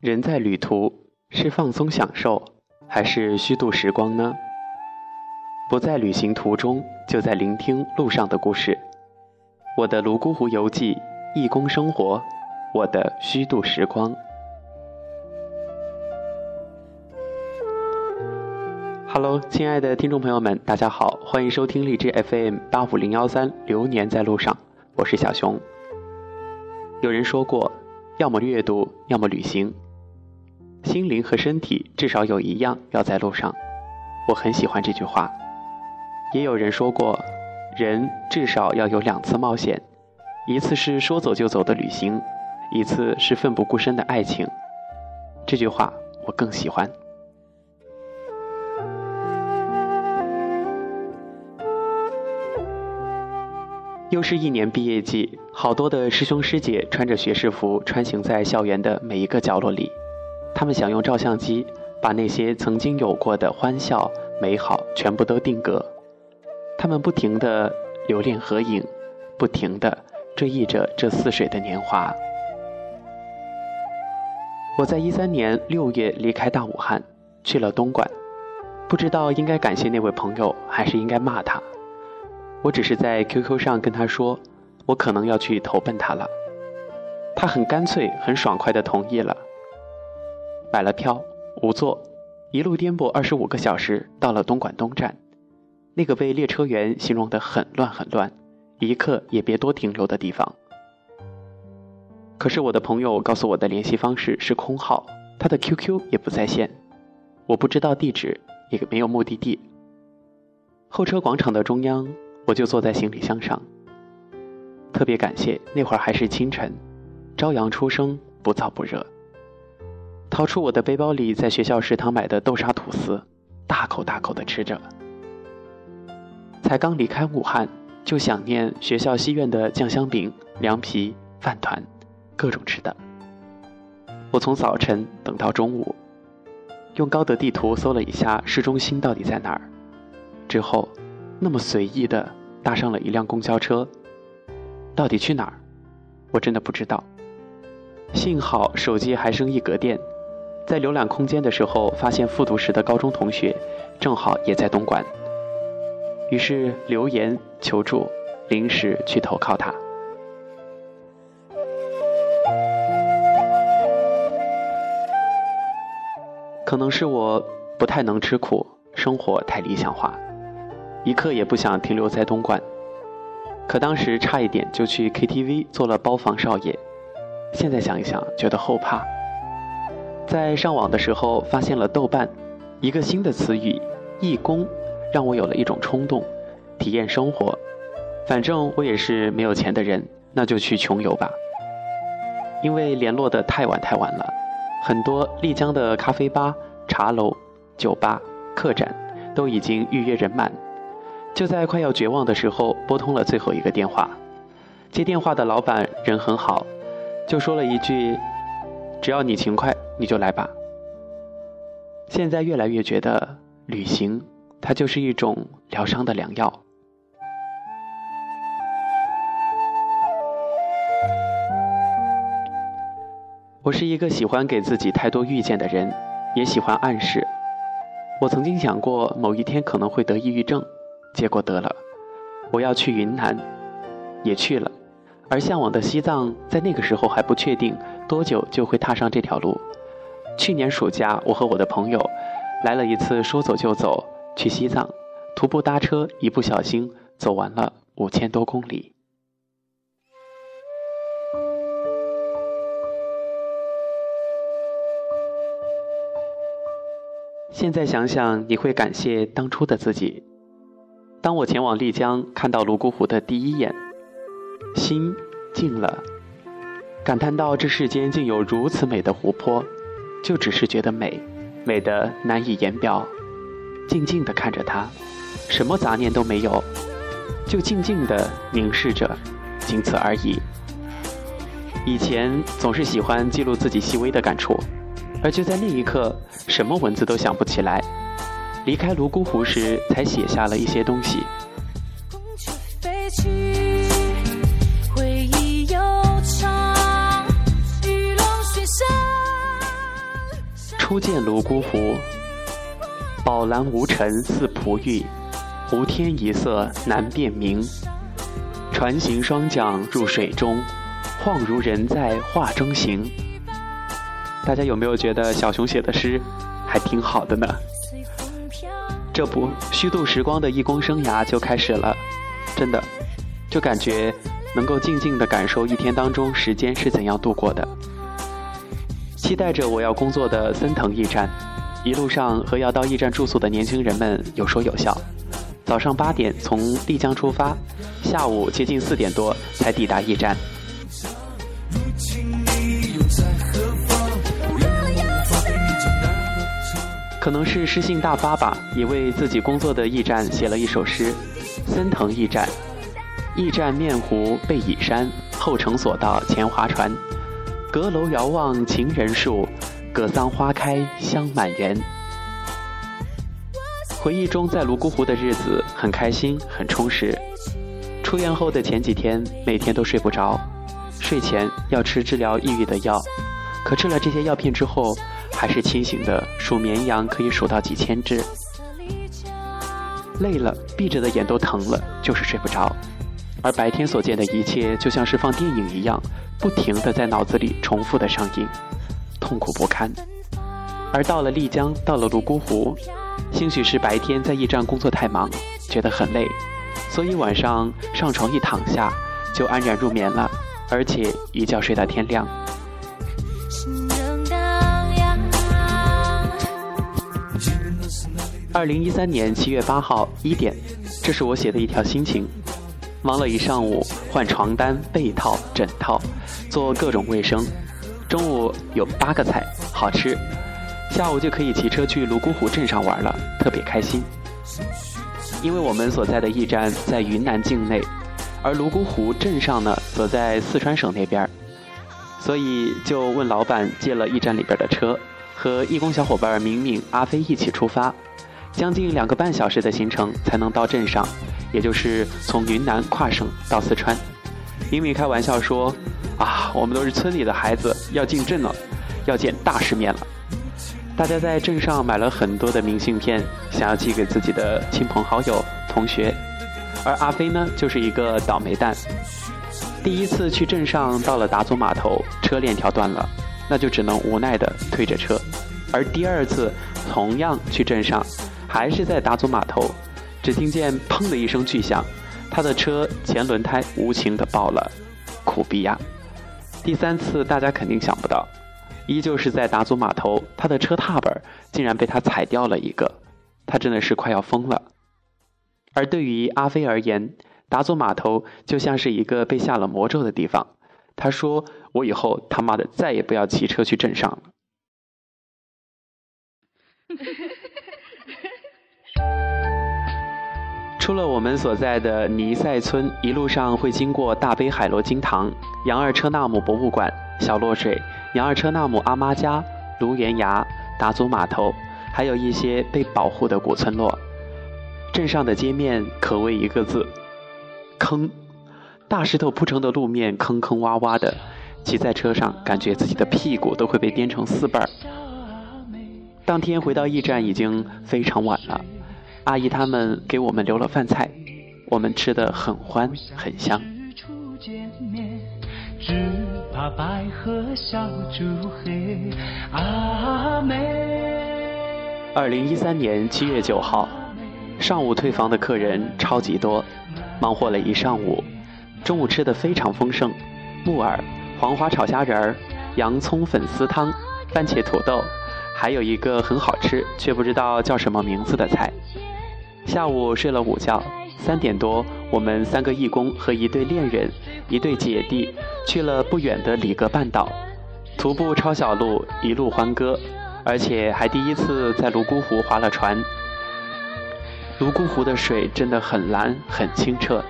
人在旅途，是放松享受，还是虚度时光呢？不在旅行途中，就在聆听路上的故事。我的泸沽湖游记，义工生活，我的虚度时光。Hello，亲爱的听众朋友们，大家好，欢迎收听荔枝 FM 八五零幺三《流年在路上》，我是小熊。有人说过，要么阅读，要么旅行。心灵和身体至少有一样要在路上，我很喜欢这句话。也有人说过，人至少要有两次冒险，一次是说走就走的旅行，一次是奋不顾身的爱情。这句话我更喜欢。又是一年毕业季，好多的师兄师姐穿着学士服穿行在校园的每一个角落里。他们想用照相机把那些曾经有过的欢笑、美好全部都定格。他们不停地留恋合影，不停地追忆着这似水的年华。我在一三年六月离开大武汉，去了东莞，不知道应该感谢那位朋友，还是应该骂他。我只是在 QQ 上跟他说，我可能要去投奔他了。他很干脆、很爽快地同意了。买了票，无座，一路颠簸二十五个小时，到了东莞东站，那个被列车员形容的很乱很乱，一刻也别多停留的地方。可是我的朋友告诉我的联系方式是空号，他的 QQ 也不在线，我不知道地址，也没有目的地。候车广场的中央，我就坐在行李箱上。特别感谢那会儿还是清晨，朝阳初升，不燥不热。掏出我的背包里在学校食堂买的豆沙吐司，大口大口的吃着。才刚离开武汉，就想念学校西院的酱香饼、凉皮、饭团，各种吃的。我从早晨等到中午，用高德地图搜了一下市中心到底在哪儿，之后那么随意的搭上了一辆公交车，到底去哪儿，我真的不知道。幸好手机还剩一格电。在浏览空间的时候，发现复读时的高中同学正好也在东莞，于是留言求助，临时去投靠他。可能是我不太能吃苦，生活太理想化，一刻也不想停留在东莞。可当时差一点就去 KTV 做了包房少爷，现在想一想，觉得后怕。在上网的时候，发现了豆瓣，一个新的词语“义工”，让我有了一种冲动，体验生活。反正我也是没有钱的人，那就去穷游吧。因为联络的太晚太晚了，很多丽江的咖啡吧、茶楼、酒吧、客栈都已经预约人满。就在快要绝望的时候，拨通了最后一个电话。接电话的老板人很好，就说了一句：“只要你勤快。”你就来吧。现在越来越觉得旅行，它就是一种疗伤的良药。我是一个喜欢给自己太多预见的人，也喜欢暗示。我曾经想过某一天可能会得抑郁症，结果得了。我要去云南，也去了，而向往的西藏，在那个时候还不确定多久就会踏上这条路。去年暑假，我和我的朋友来了一次说走就走去西藏，徒步搭车，一不小心走完了五千多公里。现在想想，你会感谢当初的自己。当我前往丽江，看到泸沽湖的第一眼，心静了，感叹到这世间竟有如此美的湖泊。就只是觉得美，美的难以言表，静静的看着它，什么杂念都没有，就静静的凝视着，仅此而已。以前总是喜欢记录自己细微的感触，而就在那一刻，什么文字都想不起来。离开泸沽湖时，才写下了一些东西。初见泸沽湖，宝蓝无尘似璞玉，湖天一色难辨明。船行双桨入水中，晃如人在画中行。大家有没有觉得小熊写的诗还挺好的呢？这不，虚度时光的义工生涯就开始了，真的，就感觉能够静静的感受一天当中时间是怎样度过的。期待着我要工作的森藤驿站，一路上和要到驿站住宿的年轻人们有说有笑。早上八点从丽江出发，下午接近四点多才抵达驿站。可能是诗性大发吧，也为自己工作的驿站写了一首诗：森藤驿站，驿站面湖背倚山，后程索道前划船。阁楼遥望情人树，格桑花开香满园。回忆中在泸沽湖的日子很开心很充实。出院后的前几天，每天都睡不着，睡前要吃治疗抑郁的药，可吃了这些药片之后，还是清醒的，数绵羊可以数到几千只。累了，闭着的眼都疼了，就是睡不着。而白天所见的一切，就像是放电影一样。不停地在脑子里重复的上映，痛苦不堪。而到了丽江，到了泸沽湖，兴许是白天在驿站工作太忙，觉得很累，所以晚上上床一躺下就安然入眠了，而且一觉睡到天亮。二零一三年七月八号一点，这是我写的一条心情。忙了一上午，换床单、被套、枕套，做各种卫生。中午有八个菜，好吃。下午就可以骑车去泸沽湖镇上玩了，特别开心。因为我们所在的驿站在云南境内，而泸沽湖镇上呢，则在四川省那边，所以就问老板借了驿站里边的车，和义工小伙伴明明、阿飞一起出发，将近两个半小时的行程才能到镇上。也就是从云南跨省到四川，明明开玩笑说：“啊，我们都是村里的孩子，要进镇了，要见大世面了。”大家在镇上买了很多的明信片，想要寄给自己的亲朋好友、同学。而阿飞呢，就是一个倒霉蛋。第一次去镇上，到了达祖码头，车链条断了，那就只能无奈的推着车。而第二次同样去镇上，还是在达祖码头。只听见“砰”的一声巨响，他的车前轮胎无情的爆了，苦逼呀！第三次大家肯定想不到，依旧是在达祖码头，他的车踏板竟然被他踩掉了一个，他真的是快要疯了。而对于阿飞而言，达祖码头就像是一个被下了魔咒的地方。他说：“我以后他妈的再也不要骑车去镇上了。” 出了我们所在的尼塞村，一路上会经过大悲海螺金堂、杨二车纳姆博物馆、小洛水、杨二车纳姆阿妈家、卢园崖、达祖码头，还有一些被保护的古村落。镇上的街面可谓一个字：坑。大石头铺成的路面坑坑洼洼的，骑在车上感觉自己的屁股都会被颠成四瓣儿。当天回到驿站已经非常晚了。阿姨他们给我们留了饭菜，我们吃的很欢很香。二零一三年七月九号，上午退房的客人超级多，忙活了一上午，中午吃的非常丰盛，木耳、黄花炒虾仁儿、洋葱粉丝汤、番茄土豆，还有一个很好吃却不知道叫什么名字的菜。下午睡了午觉，三点多，我们三个义工和一对恋人、一对姐弟去了不远的里格半岛，徒步抄小路，一路欢歌，而且还第一次在泸沽湖划了船。泸沽湖的水真的很蓝，很清澈，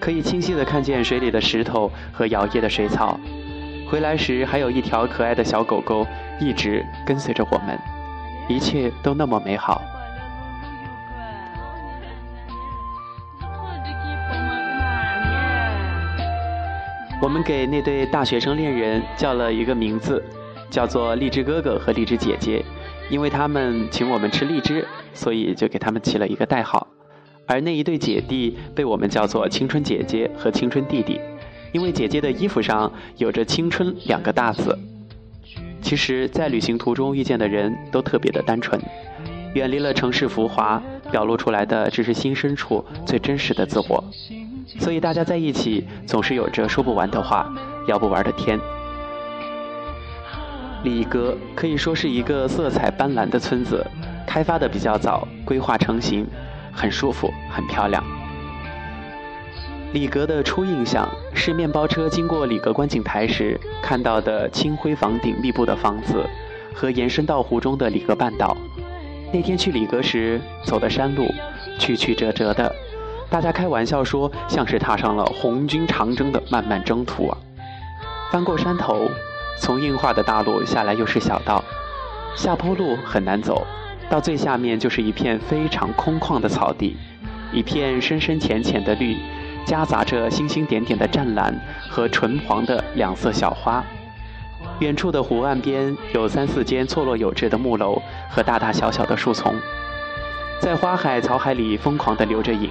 可以清晰的看见水里的石头和摇曳的水草。回来时还有一条可爱的小狗狗一直跟随着我们，一切都那么美好。我们给那对大学生恋人叫了一个名字，叫做荔枝哥哥和荔枝姐姐，因为他们请我们吃荔枝，所以就给他们起了一个代号。而那一对姐弟被我们叫做“青春姐姐”和“青春弟弟”，因为姐姐的衣服上有着“青春”两个大字。其实，在旅行途中遇见的人都特别的单纯，远离了城市浮华，表露出来的只是心深处最真实的自我。所以大家在一起总是有着说不完的话，聊不完的天。里格可以说是一个色彩斑斓的村子，开发的比较早，规划成型，很舒服，很漂亮。里格的初印象是面包车经过里格观景台时看到的青灰房顶密布的房子，和延伸到湖中的里格半岛。那天去里格时走的山路，曲曲折折的，大家开玩笑说像是踏上了红军长征的漫漫征途啊！翻过山头，从硬化的大路下来又是小道，下坡路很难走，到最下面就是一片非常空旷的草地，一片深深浅浅的绿。夹杂着星星点点的湛蓝和纯黄的两色小花，远处的湖岸边有三四间错落有致的木楼和大大小小的树丛，在花海草海里疯狂地留着影。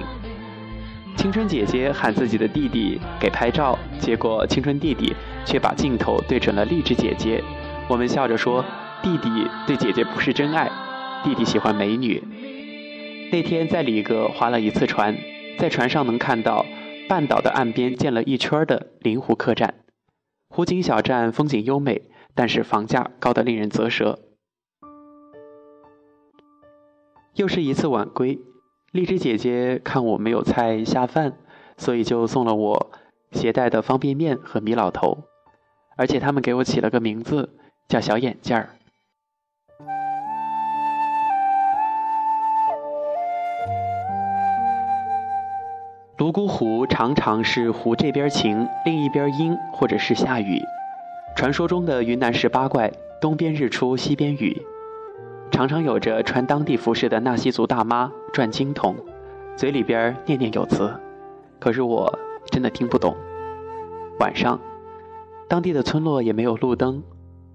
青春姐姐喊自己的弟弟给拍照，结果青春弟弟却把镜头对准了励志姐姐。我们笑着说：“弟弟对姐姐不是真爱，弟弟喜欢美女。”那天在里格划了一次船，在船上能看到。半岛的岸边建了一圈的临湖客栈，湖景小站风景优美，但是房价高得令人啧舌。又是一次晚归，荔枝姐姐看我没有菜下饭，所以就送了我携带的方便面和米老头，而且他们给我起了个名字，叫小眼镜儿。泸沽湖常常是湖这边晴，另一边阴，或者是下雨。传说中的云南十八怪，东边日出西边雨，常常有着穿当地服饰的纳西族大妈转经筒，嘴里边念念有词，可是我真的听不懂。晚上，当地的村落也没有路灯，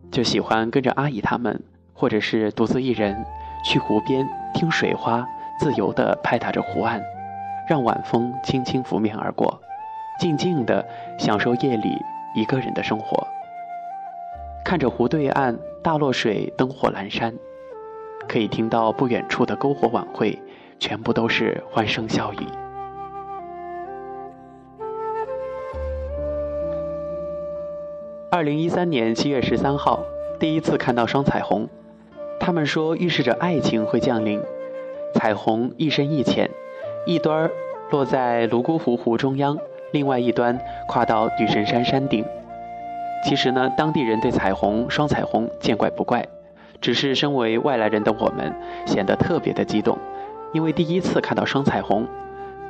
就喜欢跟着阿姨他们，或者是独自一人去湖边听水花自由地拍打着湖岸。让晚风轻轻拂面而过，静静地享受夜里一个人的生活。看着湖对岸大洛水灯火阑珊，可以听到不远处的篝火晚会，全部都是欢声笑语。二零一三年七月十三号，第一次看到双彩虹，他们说预示着爱情会降临。彩虹一深一浅。一端落在泸沽湖湖中央，另外一端跨到女神山山顶。其实呢，当地人对彩虹、双彩虹见怪不怪，只是身为外来人的我们显得特别的激动，因为第一次看到双彩虹。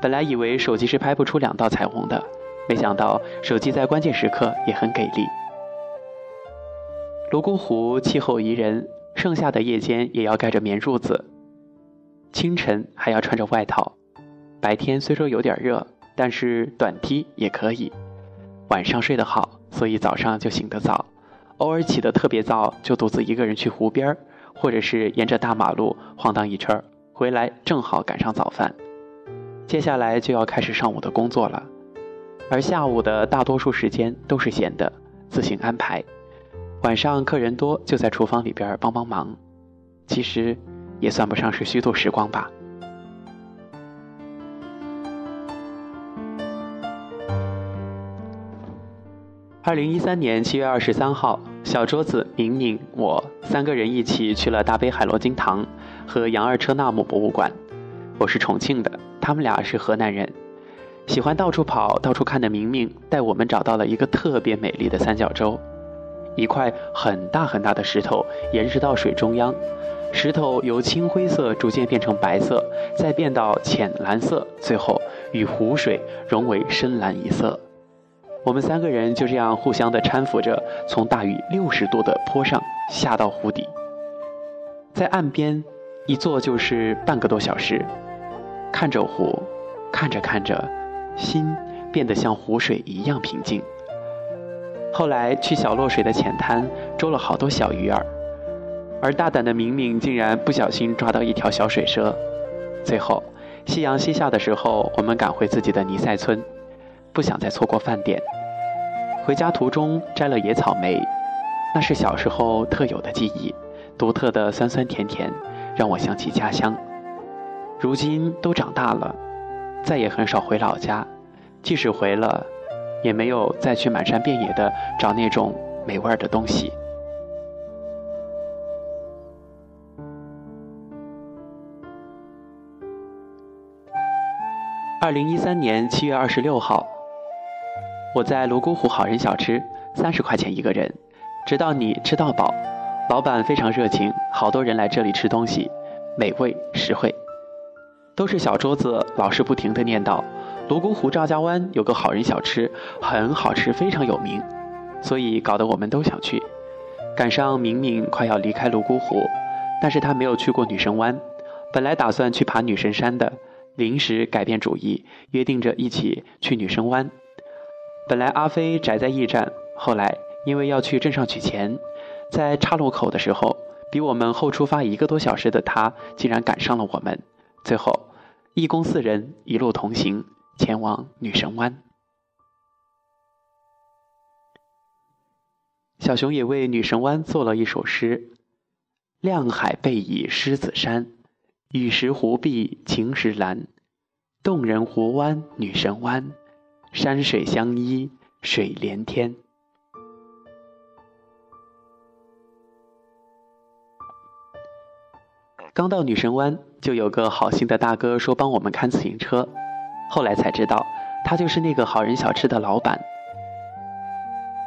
本来以为手机是拍不出两道彩虹的，没想到手机在关键时刻也很给力。泸沽湖气候宜人，盛夏的夜间也要盖着棉褥子，清晨还要穿着外套。白天虽说有点热，但是短 T 也可以。晚上睡得好，所以早上就醒得早。偶尔起得特别早，就独自一个人去湖边或者是沿着大马路晃荡一圈回来正好赶上早饭。接下来就要开始上午的工作了，而下午的大多数时间都是闲的，自行安排。晚上客人多，就在厨房里边帮帮忙。其实也算不上是虚度时光吧。二零一三年七月二十三号，小桌子、明明、我三个人一起去了大悲海螺金堂和杨二车纳木博物馆。我是重庆的，他们俩是河南人。喜欢到处跑、到处看的明明带我们找到了一个特别美丽的三角洲，一块很大很大的石头岩石到水中央，石头由青灰色逐渐变成白色，再变到浅蓝色，最后与湖水融为深蓝一色。我们三个人就这样互相的搀扶着，从大于六十度的坡上下到湖底，在岸边一坐就是半个多小时，看着湖，看着看着，心变得像湖水一样平静。后来去小落水的浅滩捉了好多小鱼儿，而大胆的明明竟然不小心抓到一条小水蛇。最后，夕阳西下的时候，我们赶回自己的尼塞村，不想再错过饭点。回家途中摘了野草莓，那是小时候特有的记忆，独特的酸酸甜甜，让我想起家乡。如今都长大了，再也很少回老家，即使回了，也没有再去满山遍野的找那种美味的东西。二零一三年七月二十六号，我在泸沽湖好人小吃，三十块钱一个人，直到你吃到饱。老板非常热情，好多人来这里吃东西，美味实惠，都是小桌子，老是不停的念叨：泸沽湖赵家湾有个好人小吃，很好吃，非常有名，所以搞得我们都想去。赶上明明快要离开泸沽湖，但是他没有去过女神湾，本来打算去爬女神山的。临时改变主意，约定着一起去女生湾。本来阿飞宅在驿站，后来因为要去镇上取钱，在岔路口的时候，比我们后出发一个多小时的他竟然赶上了我们。最后，义工四人一路同行，前往女神湾。小熊也为女神湾做了一首诗：“亮海背倚狮子山。”玉石湖碧晴石蓝，动人湖湾女神湾，山水相依水连天。刚到女神湾，就有个好心的大哥说帮我们看自行车，后来才知道他就是那个好人小吃的老板。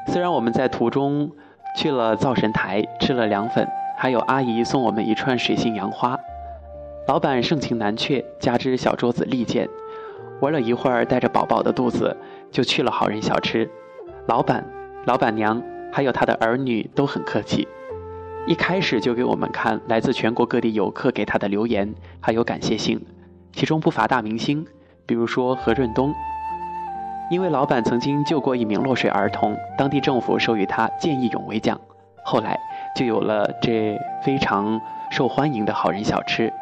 虽然我们在途中去了灶神台吃了凉粉，还有阿姨送我们一串水性杨花。老板盛情难却，加之小桌子利剑，玩了一会儿，带着饱饱的肚子就去了好人小吃。老板、老板娘还有他的儿女都很客气，一开始就给我们看来自全国各地游客给他的留言，还有感谢信，其中不乏大明星，比如说何润东。因为老板曾经救过一名落水儿童，当地政府授予他见义勇为奖，后来就有了这非常受欢迎的好人小吃。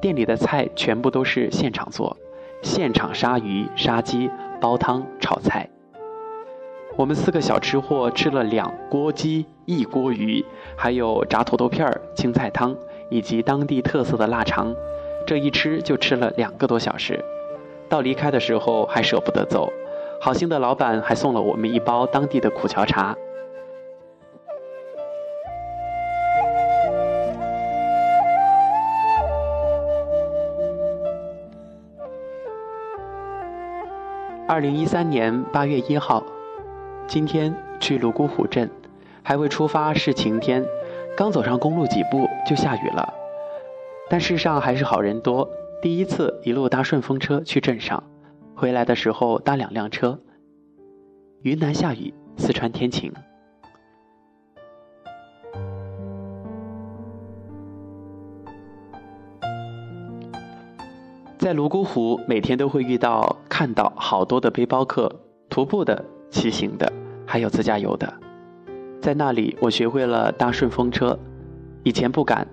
店里的菜全部都是现场做，现场杀鱼、杀鸡、煲汤、炒菜。我们四个小吃货吃了两锅鸡、一锅鱼，还有炸土豆片、青菜汤以及当地特色的腊肠。这一吃就吃了两个多小时，到离开的时候还舍不得走。好心的老板还送了我们一包当地的苦荞茶。二零一三年八月一号，今天去泸沽湖镇，还未出发是晴天，刚走上公路几步就下雨了。但世上还是好人多，第一次一路搭顺风车去镇上，回来的时候搭两辆车。云南下雨，四川天晴。在泸沽湖，每天都会遇到、看到好多的背包客，徒步的、骑行的，还有自驾游的。在那里，我学会了搭顺风车，以前不敢，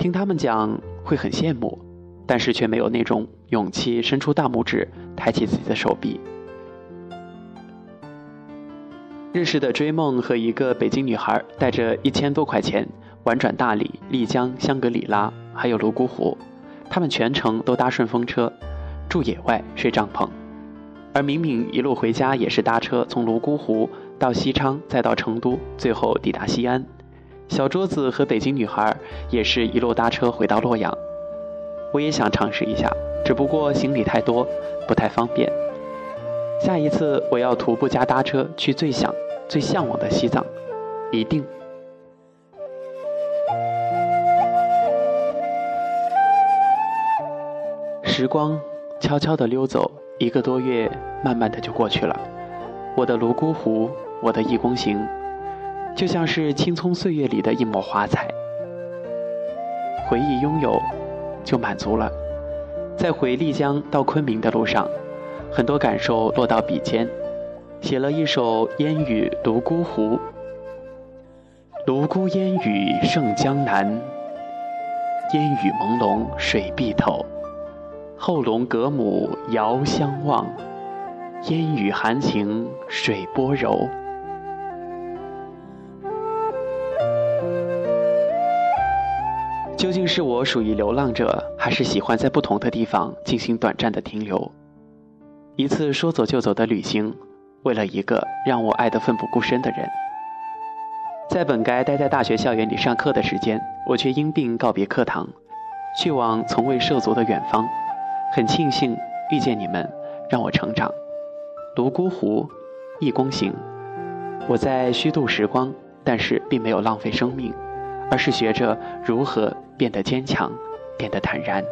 听他们讲会很羡慕，但是却没有那种勇气伸出大拇指，抬起自己的手臂。认识的追梦和一个北京女孩，带着一千多块钱，玩转大理、丽江、香格里拉，还有泸沽湖。他们全程都搭顺风车，住野外睡帐篷，而明明一路回家也是搭车，从泸沽湖到西昌，再到成都，最后抵达西安。小桌子和北京女孩也是一路搭车回到洛阳。我也想尝试一下，只不过行李太多，不太方便。下一次我要徒步加搭车去最想、最向往的西藏，一定。时光悄悄地溜走，一个多月慢慢的就过去了。我的泸沽湖，我的义工行，就像是青葱岁月里的一抹华彩。回忆拥有，就满足了。在回丽江到昆明的路上，很多感受落到笔尖，写了一首烟雨泸沽湖。泸沽烟雨胜江南，烟雨朦胧水碧透。后龙隔母遥相望，烟雨含情水波柔。究竟是我属于流浪者，还是喜欢在不同的地方进行短暂的停留？一次说走就走的旅行，为了一个让我爱得奋不顾身的人。在本该待在大学校园里上课的时间，我却因病告别课堂，去往从未涉足的远方。很庆幸遇见你们，让我成长。泸沽湖，一公行。我在虚度时光，但是并没有浪费生命，而是学着如何变得坚强，变得坦然。